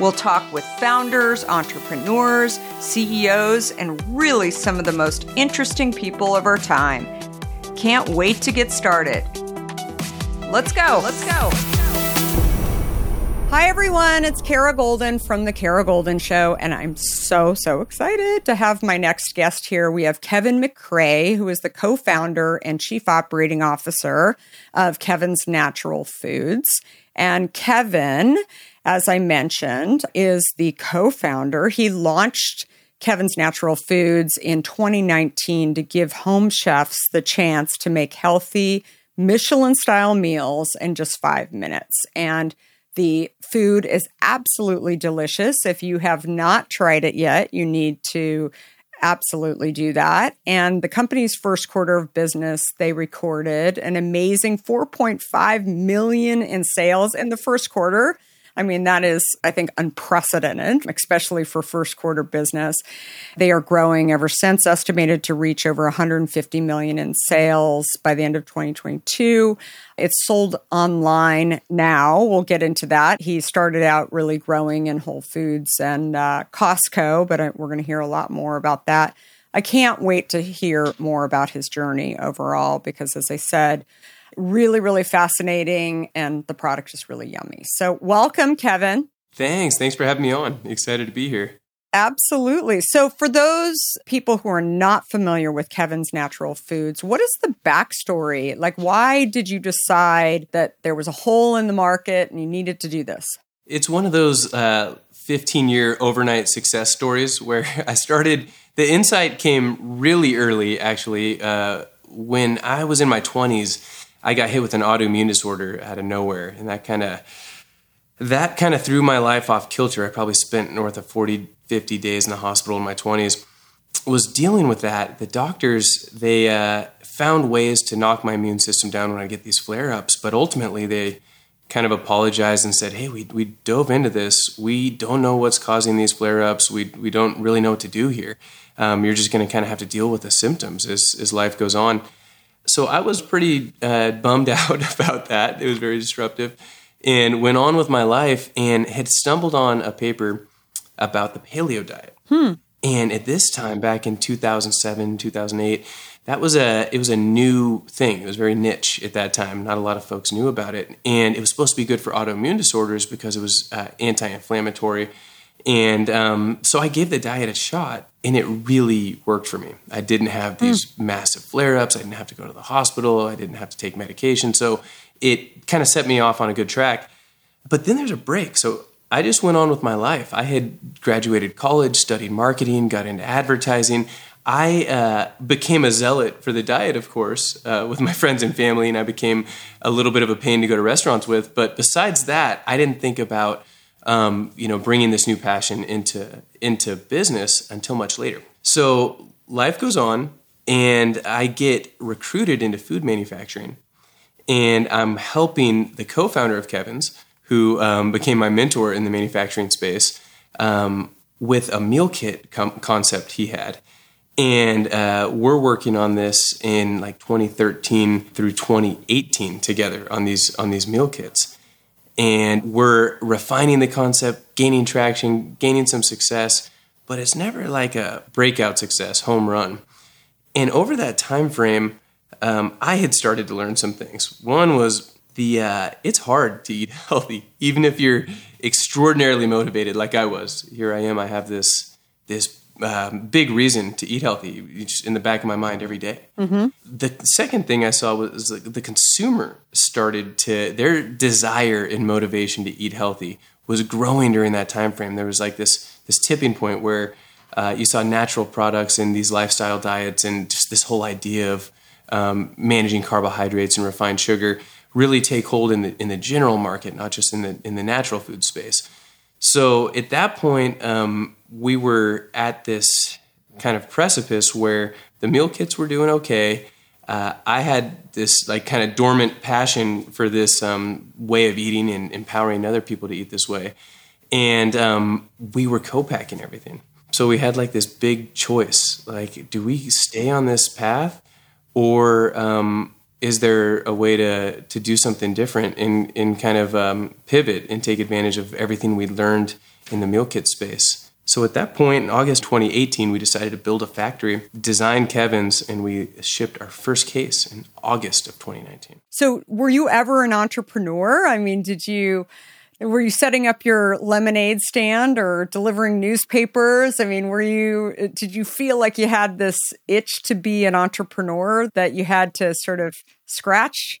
We'll talk with founders, entrepreneurs, CEOs, and really some of the most interesting people of our time. Can't wait to get started. Let's go. Let's go. Hi, everyone. It's Kara Goldin from The Kara Goldin Show, and I'm so, so excited to have my next guest here. We have Kevin McCray, who is the co founder and chief operating officer of Kevin's Natural Foods. And Kevin, as I mentioned, is the co founder. He launched Kevin's Natural Foods in 2019 to give home chefs the chance to make healthy, Michelin style meals in just five minutes. And the food is absolutely delicious. If you have not tried it yet, you need to absolutely do that. And the company's first quarter of business, they recorded an amazing 4.5 million in sales in the first quarter. I mean, that is, I think, unprecedented, especially for first quarter business. They are growing ever since, estimated to reach over 150 million in sales by the end of 2022. It's sold online now. We'll get into that. He started out really growing in Whole Foods and uh, Costco, but we're going to hear a lot more about that. I can't wait to hear more about his journey overall because, as I said, really, really fascinating, and the product is really yummy. So, welcome, Kevin. Thanks. Thanks for having me on. Excited to be here. Absolutely. So, for those people who are not familiar with Kevin's Natural Foods, what is the backstory? Like, why did you decide that there was a hole in the market and you needed to do this? It's one of those uh, 15 year overnight success stories where I started. The insight came really early, actually, uh, when I was in my 20s I got hit with an autoimmune disorder out of nowhere, and that kind of that kind of threw my life off kilter. I probably spent north of 40, 50 days in the hospital in my 20s. Was dealing with that. The doctors they uh, found ways to knock my immune system down when I get these flare ups, but ultimately they kind of apologized and said, "Hey, we we dove into this. We don't know what's causing these flare ups. We we don't really know what to do here. Um, you're just going to kind of have to deal with the symptoms as as life goes on." So I was pretty uh, bummed out about that. It was very disruptive, and went on with my life and had stumbled on a paper about the paleo diet. Hmm. And at this time, back in 2007, 2008, that was a it was a new thing. It was very niche at that time. Not a lot of folks knew about it, and it was supposed to be good for autoimmune disorders because it was uh, anti-inflammatory and um, so I gave the diet a shot, and it really worked for me. I didn't have these mm. massive flare ups. I didn't have to go to the hospital. I didn't have to take medication. So it kind of set me off on a good track. But then there's a break. So I just went on with my life. I had graduated college, studied marketing, got into advertising. I uh, became a zealot for the diet, of course, uh, with my friends and family, and I became a little bit of a pain to go to restaurants with. But besides that, I didn't think about um, you know, bringing this new passion into into business until much later. So life goes on, and I get recruited into food manufacturing, and I'm helping the co-founder of Kevin's, who um, became my mentor in the manufacturing space, um, with a meal kit com- concept he had. And uh, we're working on this in like 2013 through 2018 together on these on these meal kits and we're refining the concept, gaining traction, gaining some success, but it's never like a breakout success, home run. And over that time frame, um, I had started to learn some things. One was the uh, it's hard to eat healthy, even if you're extraordinarily motivated, like I was. Here I am. I have this this um, big reason to eat healthy just in the back of my mind every day. Mm-hmm. The second thing I saw was like the consumer started to their desire and motivation to eat healthy was growing during that time frame. There was like this this tipping point where uh, you saw natural products and these lifestyle diets and just this whole idea of um, managing carbohydrates and refined sugar really take hold in the in the general market, not just in the in the natural food space. So at that point, um, we were at this kind of precipice where the meal kits were doing okay. Uh, I had this like kind of dormant passion for this um, way of eating and empowering other people to eat this way, and um, we were co-packing everything. So we had like this big choice: like, do we stay on this path, or um, is there a way to to do something different and and kind of um, pivot and take advantage of everything we learned in the meal kit space? So at that point, in August 2018, we decided to build a factory, design Kevin's, and we shipped our first case in August of 2019. So, were you ever an entrepreneur? I mean, did you were you setting up your lemonade stand or delivering newspapers? I mean, were you did you feel like you had this itch to be an entrepreneur that you had to sort of scratch?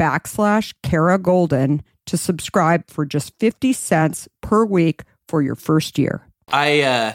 backslash Kara Goldin to subscribe for just 50 cents per week for your first year. I uh,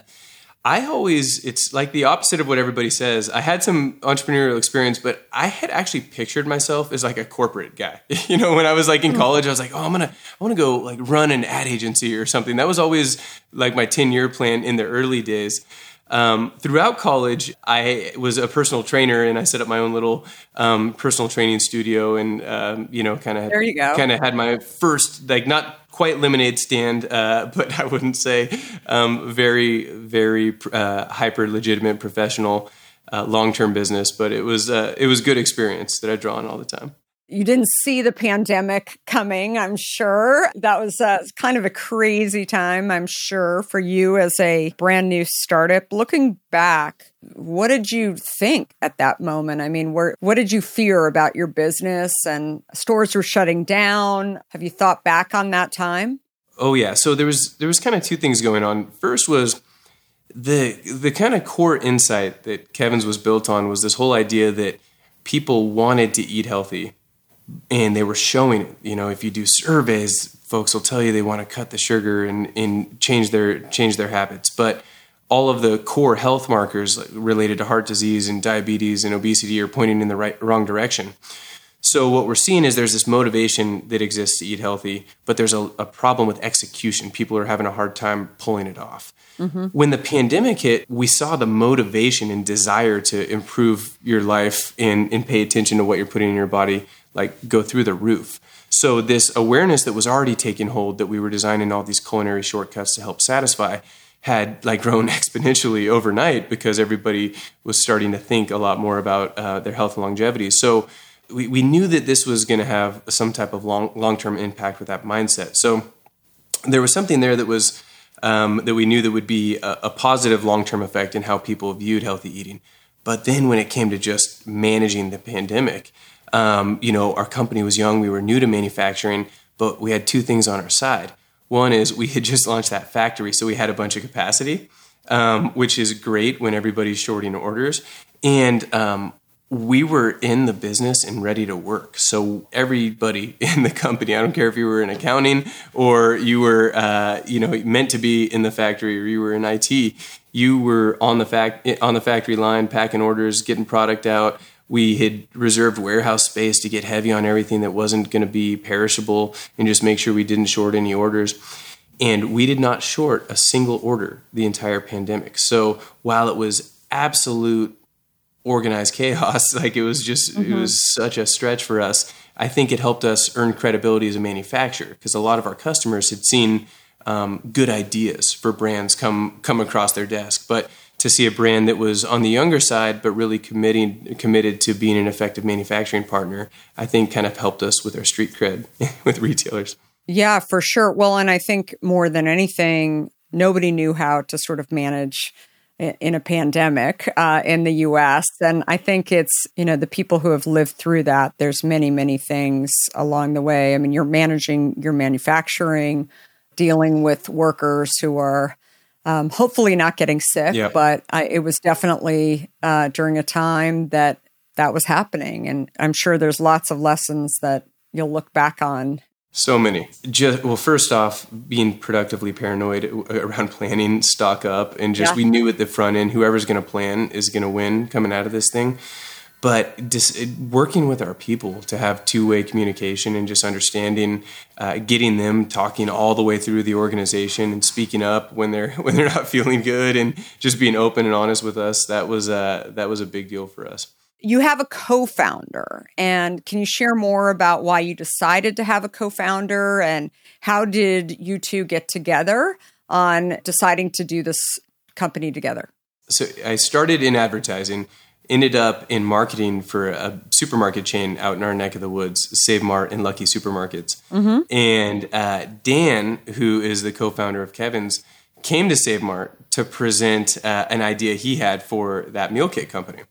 I always it's like the opposite of what everybody says. I had some entrepreneurial experience, but I had actually pictured myself as like a corporate guy. you know, when I was like in college, I was like, oh, I'm gonna I want to go like run an ad agency or something. That was always like my 10 year plan in the early days. Um, throughout college, I was a personal trainer and I set up my own little um, personal training studio and, um, you know, kind of there you go. Kind of had my first, like, not quite lemonade stand, uh, but I wouldn't say um, very, very uh, hyper legitimate professional uh, long term business. But it was uh, it was good experience that I draw on all the time you didn't see the pandemic coming, I'm sure. That was uh, kind of a crazy time, I'm sure, for you as a brand new startup. Looking back, what did you think at that moment? I mean, where, what did you fear about your business and stores were shutting down? Have you thought back on that time? Oh yeah, so there was there was kind of two things going on. First was the the kind of core insight that Kevin's was built on was this whole idea that people wanted to eat healthy and they were showing it. You know, if you do surveys, folks will tell you they want to cut the sugar and, and change their change their habits. But all of the core health markers related to heart disease and diabetes and obesity are pointing in the right wrong direction. So what we're seeing is there's this motivation that exists to eat healthy, but there's a, a problem with execution. People are having a hard time pulling it off. Mm-hmm. When the pandemic hit, we saw the motivation and desire to improve your life and, and pay attention to what you're putting in your body like go through the roof. So this awareness that was already taking hold that we were designing all these culinary shortcuts to help satisfy had like grown exponentially overnight because everybody was starting to think a lot more about uh, their health and longevity. So we, we knew that this was going to have some type of long long term impact with that mindset. So there was something there that was um, that we knew that would be a, a positive long term effect in how people viewed healthy eating. But then when it came to just managing the pandemic, um, you know, our company was young, we were new to manufacturing, but we had two things on our side. One is we had just launched that factory, so we had a bunch of capacity, um, which is great when everybody's shorting orders. And um, we were in the business and ready to work. So everybody in the company, I don't care if you were in accounting or you were, uh, you know, meant to be in the factory or you were in IT, you were on the fact on the factory line, packing orders, getting product out we had reserved warehouse space to get heavy on everything that wasn't going to be perishable and just make sure we didn't short any orders. And we did not short a single order the entire pandemic. So while it was absolute organized chaos, like it was just, mm-hmm. it was such a stretch for us. I think it helped us earn credibility as a manufacturer because a lot of our customers had seen um, good ideas for brands come come across their desk, but to see a brand that was on the younger side but really committing committed to being an effective manufacturing partner i think kind of helped us with our street cred with retailers. Yeah for sure. Well and i think more than anything nobody knew how to sort of manage in a pandemic uh, in the us and i think it's you know the people who have lived through that there's many many things along the way. I mean you're managing your manufacturing dealing with workers who are um, hopefully not getting sick, yep. but I, it was definitely uh, during a time that that was happening. And I'm sure there's lots of lessons that you'll look back on. So many. Just well, first off, being productively paranoid around planning, stock up, and just yeah. we knew at the front end, whoever's going to plan is going to win coming out of this thing. But just working with our people to have two-way communication and just understanding uh, getting them talking all the way through the organization and speaking up when they're when they're not feeling good and just being open and honest with us that was uh, that was a big deal for us. You have a co-founder and can you share more about why you decided to have a co-founder and how did you two get together on deciding to do this company together? So i started in advertising ended up in marketing for a supermarket chain out in our neck of the woods, Save Mart and Lucky Supermarkets. Mm-hmm. And uh, Dan, who is the co-founder of Kevin's, came to Save Mart to present uh, an idea he had for that meal kit company.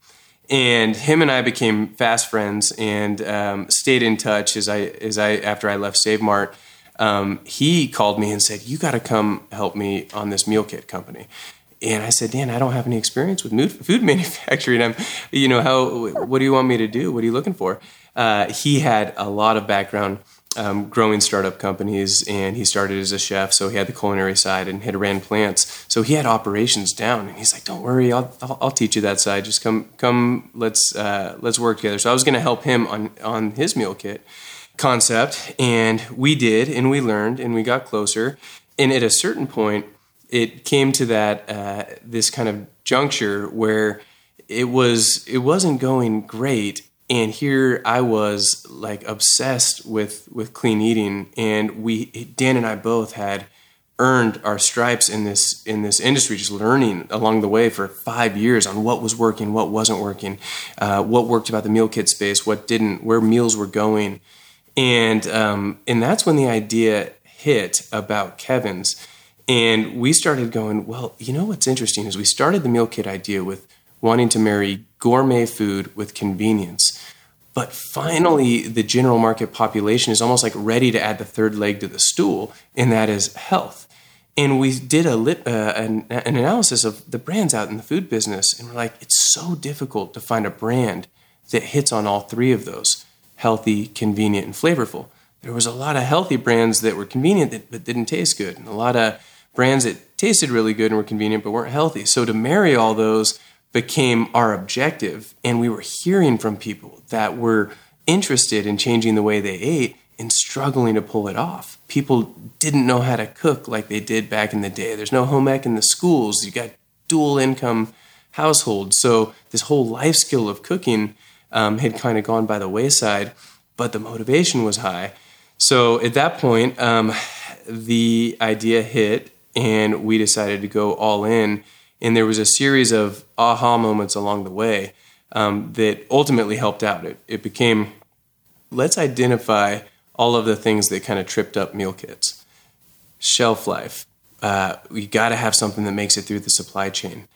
And him and I became fast friends and um, stayed in touch as I as I after I left Save Mart. Um, he called me and said, "You got to come help me on this meal kit company." And I said, Dan, I don't have any experience with food manufacturing. I'm, you know, how, what do you want me to do? What are you looking for? Uh, he had a lot of background um, growing startup companies, and he started as a chef, so he had the culinary side and had ran plants. So he had operations down, and he's like, "Don't worry, I'll, I'll, teach you that side. Just come, come, let's uh, let's work together." So I was going to help him on on his meal kit concept, and we did, and we learned, and we got closer. And at a certain point, it came to that uh, this kind of juncture where it was it wasn't going great. And here I was like obsessed with with clean eating. And we Dan and I both had earned our stripes in this in this industry just learning along the way for five years on what was working what wasn't working uh, what worked about the meal kit space what didn't where meals were going. And um, and that's when the idea hit about Kevin's and we started going, well, you know what's interesting is we started the meal kit idea with wanting to marry gourmet food with convenience. But finally, the general market population is almost like ready to add the third leg to the stool, and that is health. And we did a lit, uh, an, an analysis of the brands out in the food business, and we're like, it's so difficult to find a brand that hits on all three of those healthy, convenient, and flavorful. There was a lot of healthy brands that were convenient that, but didn't taste good, and a lot of brands that tasted really good and were convenient but weren't healthy. So to marry all those became our objective. And we were hearing from people that were interested in changing the way they ate and struggling to pull it off. People didn't know how to cook like they did back in the day. There's no home ec in the schools. You got dual income households. So this whole life skill of cooking um, had kind of gone by the wayside, but the motivation was high. So at that point, um, the idea hit and we decided to go all in. And there was a series of aha moments along the way um, that ultimately helped out. It, it became let's identify all of the things that kind of tripped up meal kits. Shelf life. Uh, you got to have something that makes it through the supply chain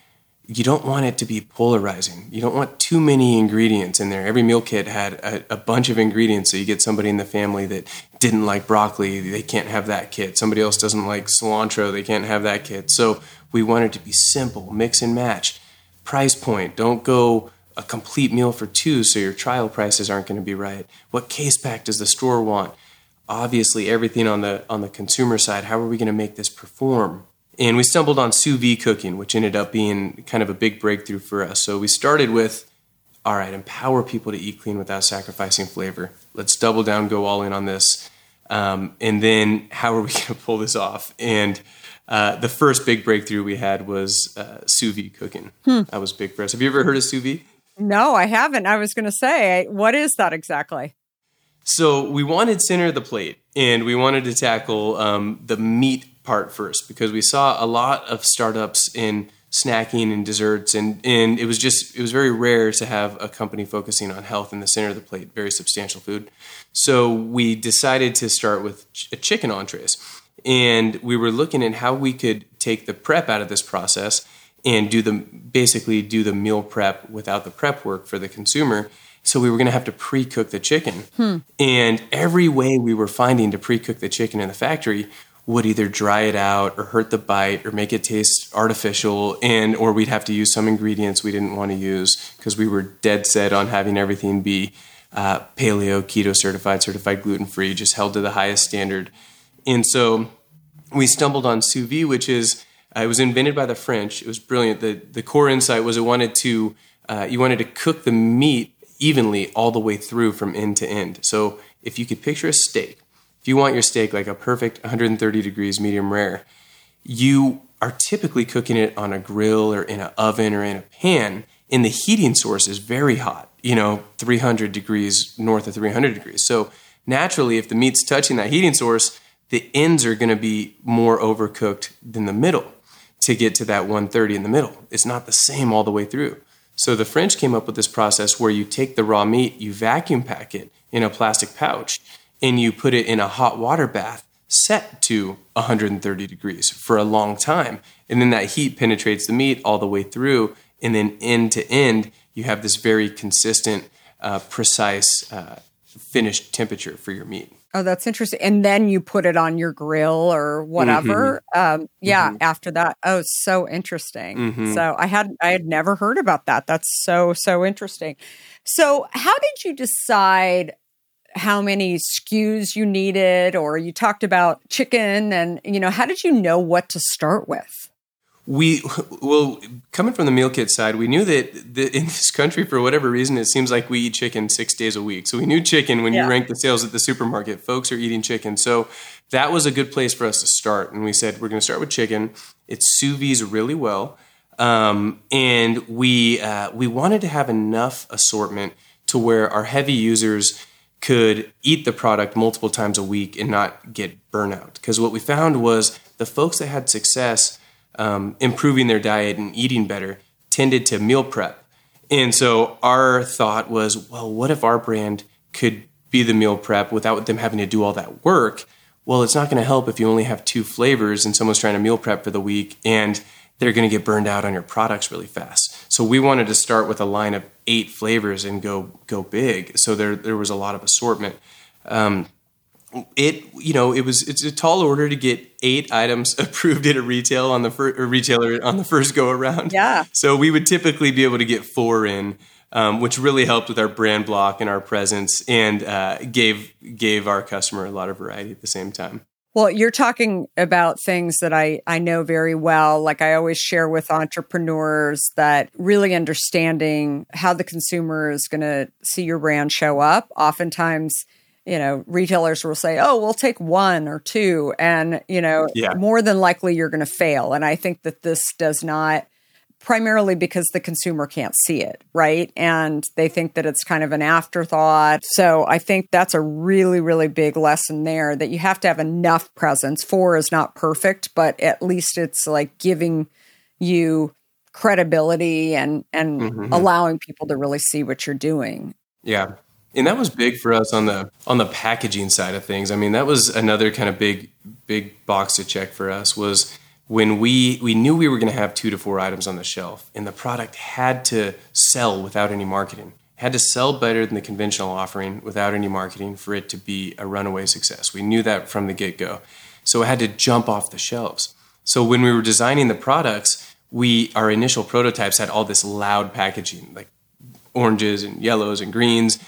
you don't want it to be polarizing. You don't want too many ingredients in there. Every meal kit had a, a, bunch of ingredients, so you get somebody in the family that didn't like broccoli, they can't have that kit. Somebody else doesn't like cilantro, they can't have that kit. So we want it to be simple, mix and match. Price point, don't go a complete meal for two, so your trial prices aren't going to be right. What case pack does the store want? Obviously, everything on the on the consumer side. How are we going to make this perform? And we stumbled on sous vide cooking, which ended up being kind of a big breakthrough for us. So we started with, all right, empower people to eat clean without sacrificing flavor. Let's double down, go all in on this. Um, and then how are we going to pull this off? And uh, the first big breakthrough we had was uh, sous vide cooking. Hmm. That was big for us. Have you ever heard of sous vide? No, I haven't. I was going to say, what is that exactly? So we wanted center of the plate, and we wanted to tackle um, the meat part first because we saw a lot of startups in snacking and desserts and, and it was just it was very rare to have a company focusing on health in the center of the plate very substantial food. So we decided to start with ch- chicken entrees. And we were looking at how we could take the prep out of this process and do the basically do the meal prep without the prep work for the consumer. So we were going to have to pre-cook the chicken. Hmm. and every way we were finding to pre-cook the chicken in the factory would either dry it out or hurt the bite or make it taste artificial and or we'd have to use some ingredients we didn't want to use because we were dead set on having everything be uh, paleo keto certified certified gluten free just held to the highest standard. And so we stumbled on sous vide which is uh, it was invented by the french. It was brilliant. The, the core insight was it wanted to uh, you wanted to cook the meat evenly all the way through from end to end. So if you could picture a steak, if you want your steak like a perfect 130 degrees medium rare, you are typically cooking it on a grill or in an oven or in a pan, and the heating source is very hot, you know, 300 degrees north of 300 degrees. So naturally, if the meat's touching that heating source, the ends are going to be more overcooked than the middle to get to that 130 in the middle. It's not the same all the way through. So the French came up with this process where you take the raw meat, you vacuum pack it in a plastic pouch, and you put it in a hot water bath set to 130 degrees for a long time. And then that heat penetrates the meat all the way through. And then end to end, you have this very consistent, uh, precise, uh, finished temperature for your meat. Oh, that's interesting. And then you put it on your grill or whatever. Mm-hmm. Um, yeah. Mm-hmm. After that, oh, so interesting. Mm-hmm. So I had I had never heard about that. That's so so interesting. So how did you decide how many SKUs you needed, or you talked about chicken, and you know how did you know what to start with? we well coming from the meal kit side we knew that the, in this country for whatever reason it seems like we eat chicken six days a week. So we knew chicken when yeah. you rank the sales at the supermarket. Folks are eating chicken. So that was a good place for us to start. And we said we're going to start with chicken. It sous vide really well. Um, and we uh, we wanted to have enough assortment to where our heavy users could eat the product multiple times a week and not get burnout because what we found was the folks that had success um, improving their diet and eating better tended to meal prep. And so our thought was, well, what if our brand could be the meal prep without them having to do all that work? Well, it's not going to help if you only have two flavors and someone's trying to meal prep for the week and they're going to get burned out on your products really fast. So we wanted to start with a line of eight flavors and go go big. So there there was a lot of assortment. Um, it you know it was it's a tall order to get eight items approved at a retail on the fir- retailer on the first go around. Yeah. So we would typically be able to get four in, um, which really helped with our brand block and our presence, and uh, gave gave our customer a lot of variety at the same time. Well, you're talking about things that I, I know very well. Like I always share with entrepreneurs that really understanding how the consumer is going to see your brand show up. Oftentimes, you know, retailers will say, oh, we'll take one or two. And, you know, yeah. more than likely you're going to fail. And I think that this does not, primarily because the consumer can't see it, right? And they think that it's kind of an afterthought. So I think that's a really, really big lesson there that you have to have enough presence. Four is not perfect, but at least it's like giving you credibility and and mm-hmm. allowing people to really see what you're doing. Yeah and that was big for us on the on the packaging side of things. I mean, that was another kind of big big box to check for us was when we we knew we were going to have two to four items on the shelf, and the product had to sell without any marketing. Had to sell better than the conventional offering without any marketing for it to be a runaway success. We knew that from the get go, so it had to jump off the shelves. So when we were designing the products, we our initial prototypes had all this loud packaging, like oranges and yellows and greens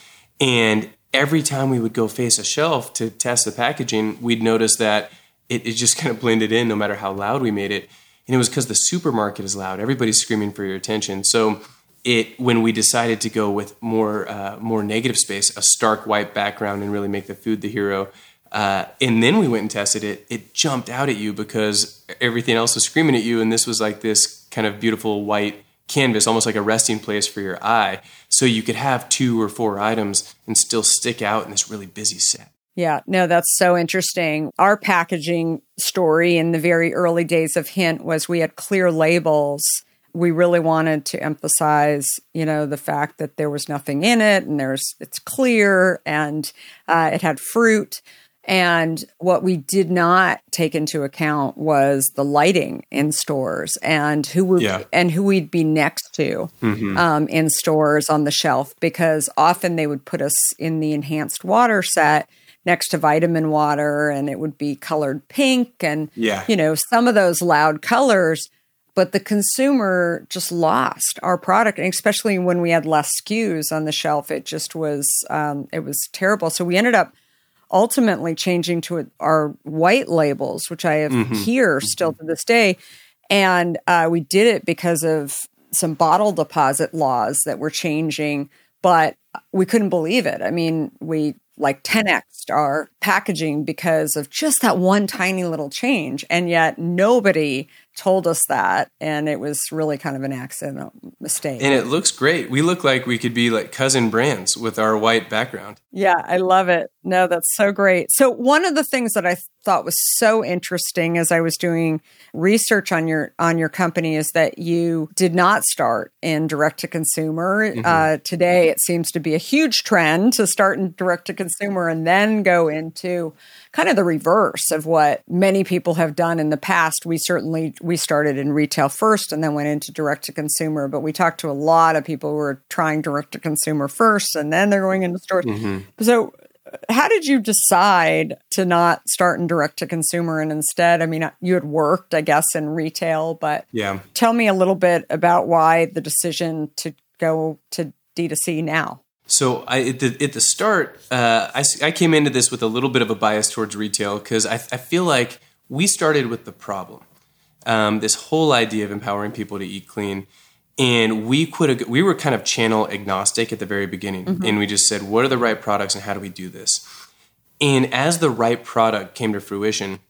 and every time we would go face a shelf to test the packaging, we'd notice that it, it just kind of blended in no matter how loud we made it. And it was because the supermarket is loud. Everybody's screaming for your attention. So it when we decided to go with more uh, more negative space, a stark white background, and really make the food the hero. Uh, and then we went and tested it. It jumped out at you because everything else was screaming at you, and this was like this kind of beautiful white canvas, almost like a resting place for your eye. So you could have two or four items and still stick out in this really busy set. Yeah, no, that's so interesting. Our packaging story in the very early days of Hint was we had clear labels. We really wanted to emphasize, you know, the fact that there was nothing in it and there's it's clear and uh, it had fruit. And what we did not take into account was the lighting in stores and who we yeah. and who we'd be next to mm-hmm. um, in stores on the shelf because often they would put us in the enhanced water set next to vitamin water and it would be colored pink and yeah. you know some of those loud colors but the consumer just lost our product and especially when we had less SKUs on the shelf it just was um, it was terrible so we ended up ultimately changing to our white labels, which I have mm-hmm. here still to this day. And uh, we did it because of some bottle deposit laws that were changing. But we couldn't believe it. I mean, we like 10x our packaging because of just that one tiny little change. And yet nobody told us that. And it was really kind of an accident mistake. And it looks great. We look like we could be like cousin brands with our white background. Yeah, I love it. No, that's so great. So, one of the things that I thought was so interesting as I was doing research on your on your company is that you did not start in direct to consumer. Mm-hmm. Uh, today, it seems to be a huge trend to start in direct to consumer and then go into kind of the reverse of what many people have done in the past. We certainly we started in retail first and then went into direct to consumer, but we talked to a lot of people who are trying direct to consumer first and then they're going into stores. Mm-hmm. So how did you decide to not start in direct to consumer and instead, I mean, you had worked, I guess, in retail, but yeah, tell me a little bit about why the decision to go to D2C now. So I, at, the, at the start, uh, I, I came into this with a little bit of a bias towards retail because I, I feel like we started with the problem. Um, this whole idea of empowering people to eat clean and we could we were kind of channel agnostic at the very beginning. Mm-hmm. and we just said what are the right products and how do we do this? And as the right product came to fruition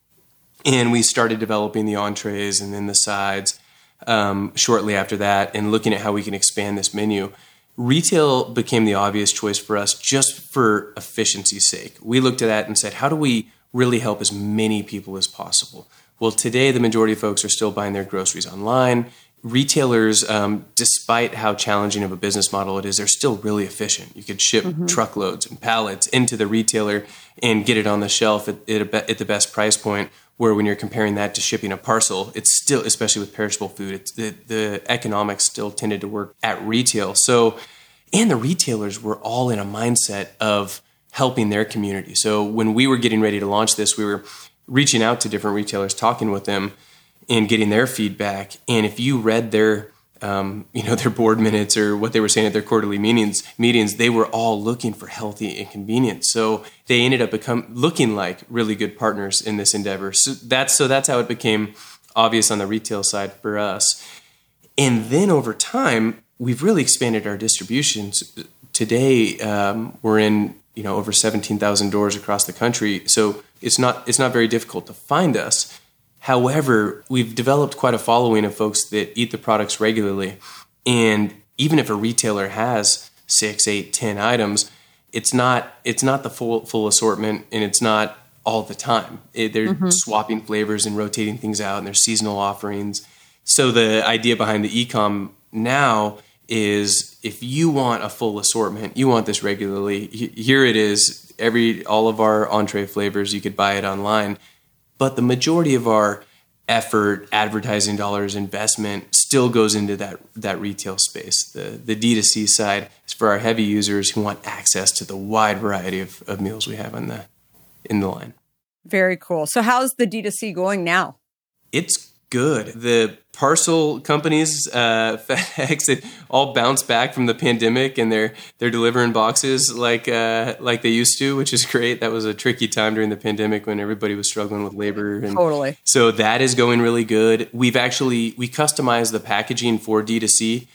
and we started developing the entrees and then the sides um, shortly after that and looking at how we can expand this menu retail became the obvious choice for us just for efficiency's sake. We looked at that and said how do we really help as many people as possible? Well today the majority of folks are still buying their groceries online retailers, um, despite how challenging of a business model it is, they're still really efficient. You could ship mm-hmm. truckloads and pallets into the retailer and get it on the shelf at, at, at, the best price point. Where when you're comparing that to shipping a parcel, it's still, especially with perishable food, the, the economics still tended to work at retail. So, and the retailers were all in a mindset of helping their community. So when we were getting ready to launch this, we were reaching out to different retailers, talking with them and getting their feedback. And if you read their um, you know their board minutes or what they were saying at their quarterly meetings meetings they were all looking for healthy and convenience so they ended up become looking like really good partners in this endeavor. So that's so that's how it became obvious on the retail side for us. And then over time we've really expanded our distributions today um, we're in you know over 17,000 doors across the country. So it's not it's not very difficult to find us However, we've developed quite a following of folks that eat the products regularly. And even if a retailer has six, eight, ten items, it's not it's not the full full assortment and it's not all the time. It, they're mm-hmm. swapping flavors and rotating things out and there's seasonal offerings. So the idea behind the ecom now is if you want a full assortment, you want this regularly. Here it is. Every all of our entree flavors, you could buy it online but the majority of our effort, advertising dollars, investment still goes into that that retail space. The the D2C side is for our heavy users who want access to the wide variety of, of meals we have in the in the line. Very cool. So how's the D2C going now? It's good. The parcel companies, uh, FedEx, they all bounced back from the pandemic, and they're they're delivering boxes like uh, like they used to, which is great. That was a tricky time during the pandemic when everybody was struggling with labor. And totally. So that is going really good. We've actually we customized the packaging for D2C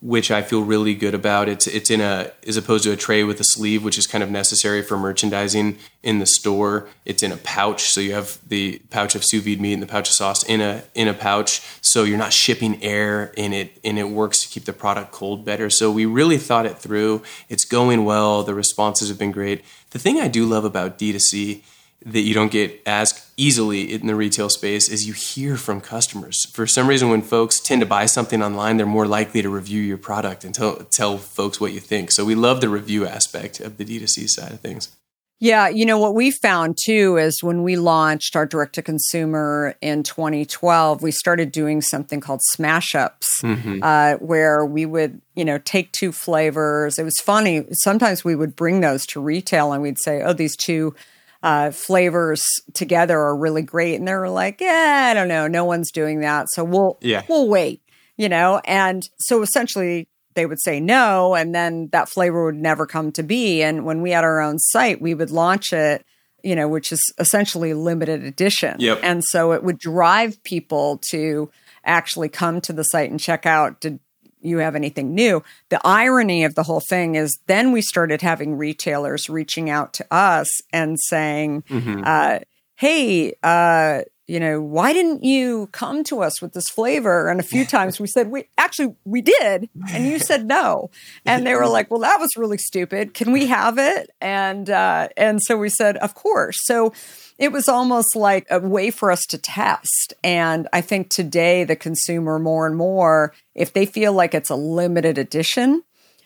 which I feel really good about. It's it's in a as opposed to a tray with a sleeve, which is kind of necessary for merchandising in the store. It's in a pouch, so you have the pouch of sous vide meat and the pouch of sauce in a in a pouch, so you're not shipping air in it, and it works to keep the product cold better. So we really thought it through. It's going well. The responses have been great. The thing I do love about D2C that you don't get as easily in the retail space is you hear from customers. For some reason, when folks tend to buy something online, they're more likely to review your product and tell, tell folks what you think. So we love the review aspect of the D2C side of things. Yeah, you know what we found too is when we launched our direct to consumer in 2012, we started doing something called smash ups, mm-hmm. uh, where we would you know take two flavors. It was funny. Sometimes we would bring those to retail and we'd say, "Oh, these two uh, flavors together are really great. And they're like, yeah, I don't know, no one's doing that, so we'll yeah. we'll wait, you know. And so essentially, they would say no, and then that flavor would never come to be. And when we had our own site, we would launch it, you know, which is essentially limited edition. Yep. And so it would drive people to actually come to the site and check out did you have anything new. The irony of the whole thing is then we started having retailers reaching out to us and saying, mm-hmm. uh, hey, uh, you know, why didn't you come to us with this flavor? And a few times we said, we actually, we did. And you said no. And they were like, well, that was really stupid. Can we have it? And, uh, and so we said, of course. So it was almost like a way for us to test. And I think today the consumer more and more, if they feel like it's a limited edition,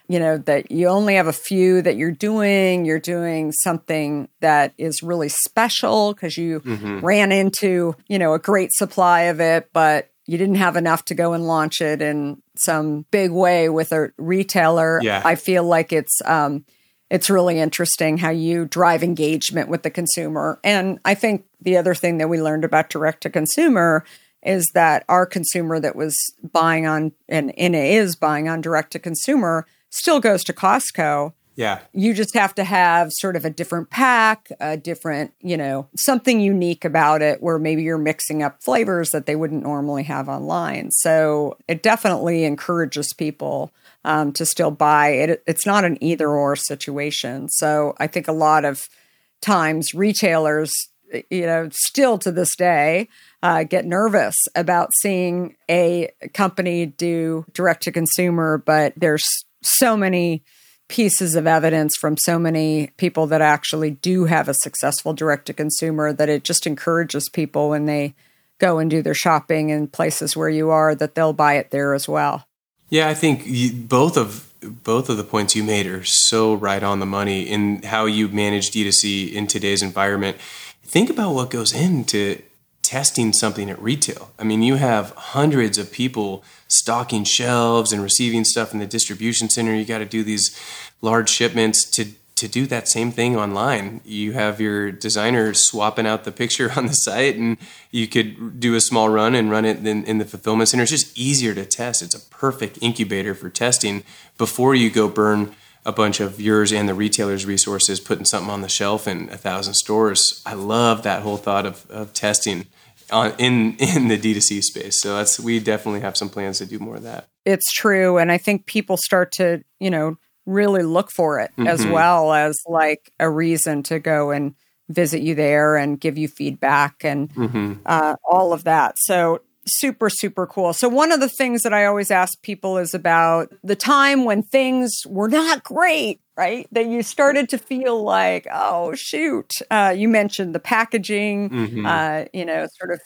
you know, that you only have a few that you're doing, you're doing something that is really special because you mm-hmm. ran into, you know, a great supply of it, but you didn't have enough to go and launch it in some big way with a retailer. Yeah. I feel like it's, um, it's really interesting how you drive engagement with the consumer. And I think the other thing that we learned about direct to consumer is that our consumer that was buying on and, and is buying on direct to consumer still goes to Costco. Yeah. You just have to have sort of a different pack, a different, you know, something unique about it where maybe you're mixing up flavors that they wouldn't normally have online. So it definitely encourages people um, to still buy it. It's not an either or situation. So I think a lot of times retailers, you know, still to this day, uh, get nervous about seeing a company do direct to consumer, but there's so many pieces of evidence from so many people that actually do have a successful direct to consumer that it just encourages people when they go and do their shopping in places where you are that they'll buy it there as well. Yeah, I think you, both of both of the points you made are so right on the money in how you manage D2C in today's environment. Think about what goes into testing something at retail. I mean, you have hundreds of people stocking shelves and receiving stuff in the distribution center. You got to do these large shipments to to do that same thing online. You have your designer swapping out the picture on the site, and you could do a small run and run it in, in the fulfillment center. It's just easier to test. It's a perfect incubator for testing before you go burn a bunch of yours and the retailer's resources putting something on the shelf in a thousand stores. I love that whole thought of, of testing on, in in the D2C space. So that's we definitely have some plans to do more of that. It's true, and I think people start to you know really look for it mm-hmm. as well as like a reason to go and visit you there and give you feedback and mm-hmm. uh, all of that. So super super cool. So one of the things that I always ask people is about the time when things were not great right? That you started to feel like, oh, shoot. Uh, you mentioned the packaging, mm-hmm. uh, you know, sort of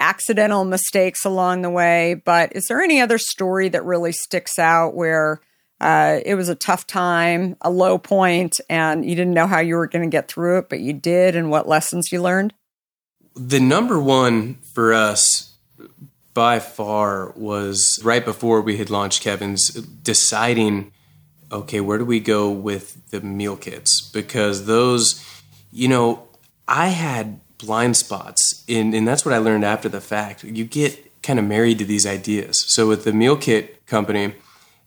accidental mistakes along the way. But is there any other story that really sticks out where uh, it was a tough time, a low point, and you didn't know how you were going to get through it, but you did, and what lessons you learned? The number one for us by far was right before we had launched Kevin's deciding okay, where do we go with the meal kits? Because those, you know, I had blind spots, in, and that's what I learned after the fact. You get kind of married to these ideas. So with the meal kit company,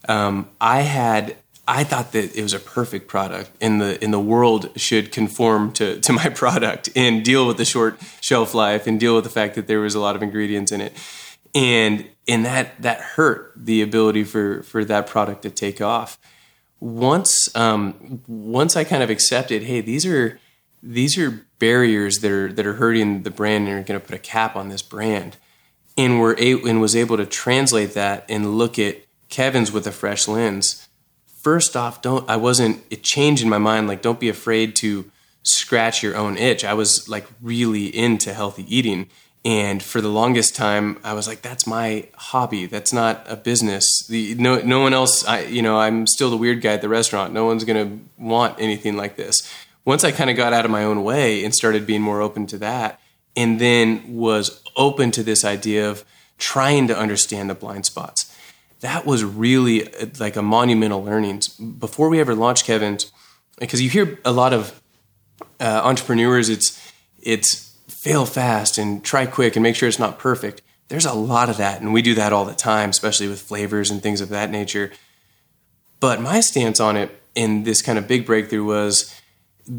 um, I had I thought that it was a perfect product, and the in the world should conform to to my product and deal with the short shelf life and deal with the fact that there was a lot of ingredients in it, and and that that hurt the ability for for that product to take off once um, once I kind of accepted, hey, these are these are barriers that are that are hurting the brand and are going to put a cap on this brand, and were a- and was able to translate that and look at Kevin's with a fresh lens. First off, don't I wasn't it changed in my mind like don't be afraid to scratch your own itch. I was like really into healthy eating and for the longest time, I was like, "That's my hobby. That's not a business. The, no, no one else. I, you know, I'm still the weird guy at the restaurant. No one's gonna want anything like this." Once I kind of got out of my own way and started being more open to that, and then was open to this idea of trying to understand the blind spots, that was really like a monumental learning. Before we ever launched Kevin's, because you hear a lot of uh, entrepreneurs, it's it's fail fast and try quick and make sure it's not perfect. There's a lot of that, and we do that all the time, especially with flavors and things of that nature. But my stance on it in this kind of big breakthrough was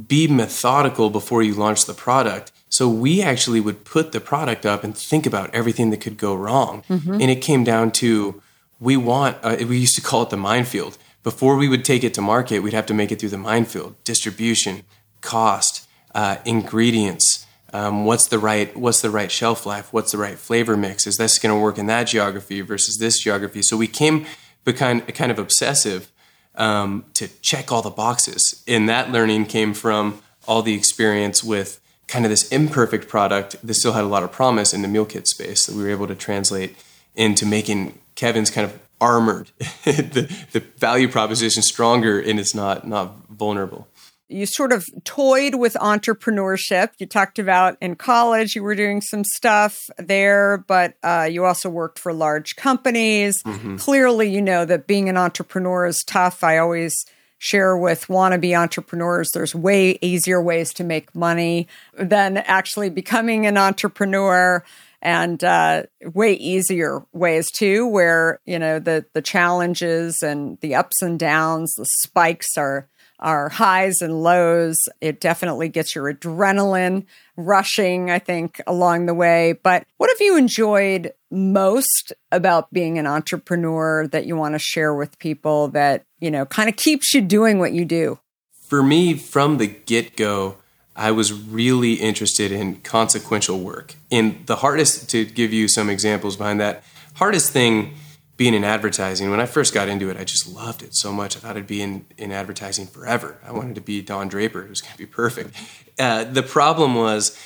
be methodical before you launch the product. So we actually would put the product up and think about everything that could go wrong. Mm-hmm. And it came down to we want, uh, we used to call it the minefield. Before we would take it to market, we'd have to make it through the minefield distribution, cost, uh, ingredients. Um, what's the right what's the right shelf life? What's the right flavor mix? Is this going to work in that geography versus this geography? So we came kind of obsessive um, to check all the boxes. And that learning came from all the experience with kind of this imperfect product that still had a lot of promise in the meal kit space that we were able to translate into making kevin's kind of armored the, the value proposition stronger and it's not not vulnerable you sort of toyed with entrepreneurship. You talked about in college you were doing some stuff there, but uh, you also worked for large companies. Mm-hmm. Clearly, you know that being an entrepreneur is tough. I always share with wannabe entrepreneurs there's way easier ways to make money than actually becoming an entrepreneur and uh, way easier ways too where you know the the challenges and the ups and downs the spikes are our highs and lows. It definitely gets your adrenaline rushing, I think, along the way. But what have you enjoyed most about being an entrepreneur that you want to share with people that, you know, kind of keeps you doing what you do? For me, from the get go, I was really interested in consequential work. And the hardest, to give you some examples behind that, hardest thing being in advertising, when I first got into it, I just loved it so much. I thought I'd be in, in advertising forever. I wanted to be Don Draper. It was going to be perfect. Uh, the problem was,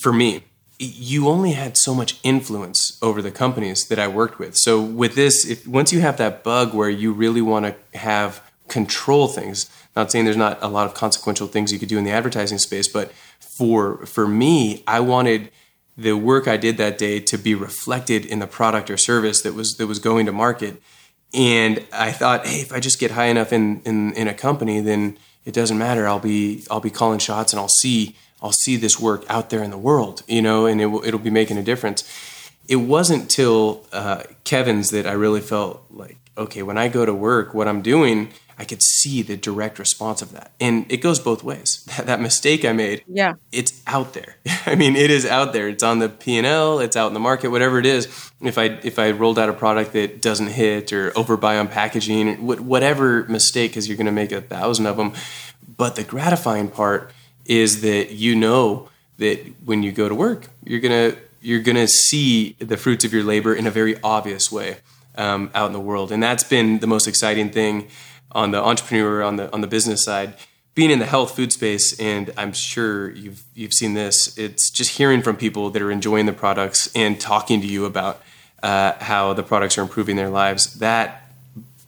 for me, you only had so much influence over the companies that I worked with. So with this, if once you have that bug where you really want to have control things, not saying there's not a lot of consequential things you could do in the advertising space, but for for me, I wanted the work I did that day to be reflected in the product or service that was that was going to market. And I thought, hey, if I just get high enough in, in, in a company, then it doesn't matter. I'll be I'll be calling shots and I'll see I'll see this work out there in the world, you know, and it will, it'll be making a difference. It wasn't till uh, Kevin's that I really felt like, okay, when I go to work, what I'm doing I could see the direct response of that. And it goes both ways. That, that mistake I made, yeah, it's out there. I mean, it is out there. It's on the P&L, it's out in the market, whatever it is. If I if I rolled out a product that doesn't hit or overbuy on packaging, whatever mistake cuz you're going to make a thousand of them. But the gratifying part is that you know that when you go to work, you're going to you're going to see the fruits of your labor in a very obvious way um, out in the world. And that's been the most exciting thing on the entrepreneur on the on the business side being in the health food space and i'm sure you've you've seen this it's just hearing from people that are enjoying the products and talking to you about uh, how the products are improving their lives that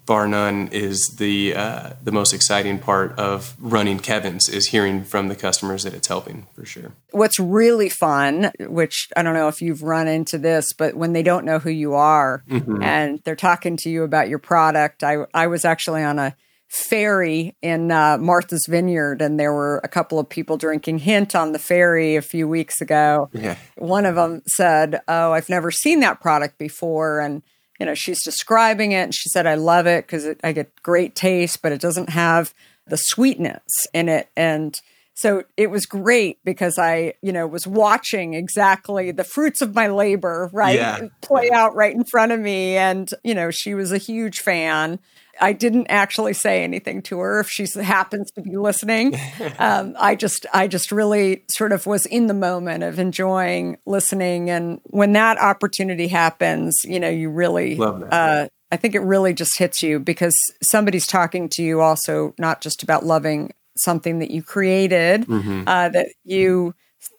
bar none is the uh, the most exciting part of running Kevin's is hearing from the customers that it's helping for sure. What's really fun, which I don't know if you've run into this, but when they don't know who you are mm-hmm. and they're talking to you about your product, I I was actually on a ferry in uh, Martha's Vineyard, and there were a couple of people drinking hint on the ferry a few weeks ago. Yeah. One of them said, "Oh, I've never seen that product before," and you know she's describing it, and she said, "I love it because I get great taste, but it doesn't have the sweetness in it." And so it was great because I, you know, was watching exactly the fruits of my labor, right, yeah. play out right in front of me. And, you know, she was a huge fan. I didn't actually say anything to her if she happens to be listening. Um, I just, I just really sort of was in the moment of enjoying listening, and when that opportunity happens, you know, you really, uh, I think it really just hits you because somebody's talking to you also not just about loving something that you created, mm-hmm. uh, that you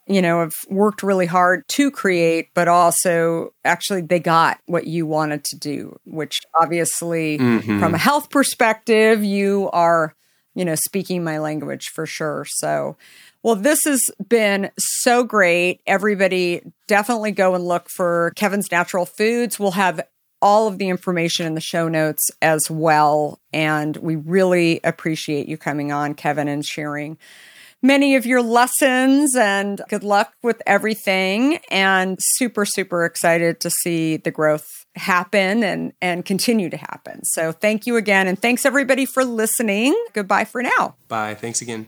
you know, have worked really hard to create, but also actually they got what you wanted to do, which obviously, mm-hmm. from a health perspective, you are, you know, speaking my language for sure. So, well, this has been so great. Everybody definitely go and look for Kevin's Natural Foods. We'll have all of the information in the show notes as well. And we really appreciate you coming on, Kevin, and sharing many of your lessons and good luck with everything and super super excited to see the growth happen and and continue to happen. So thank you again and thanks everybody for listening. Goodbye for now. Bye. Thanks again.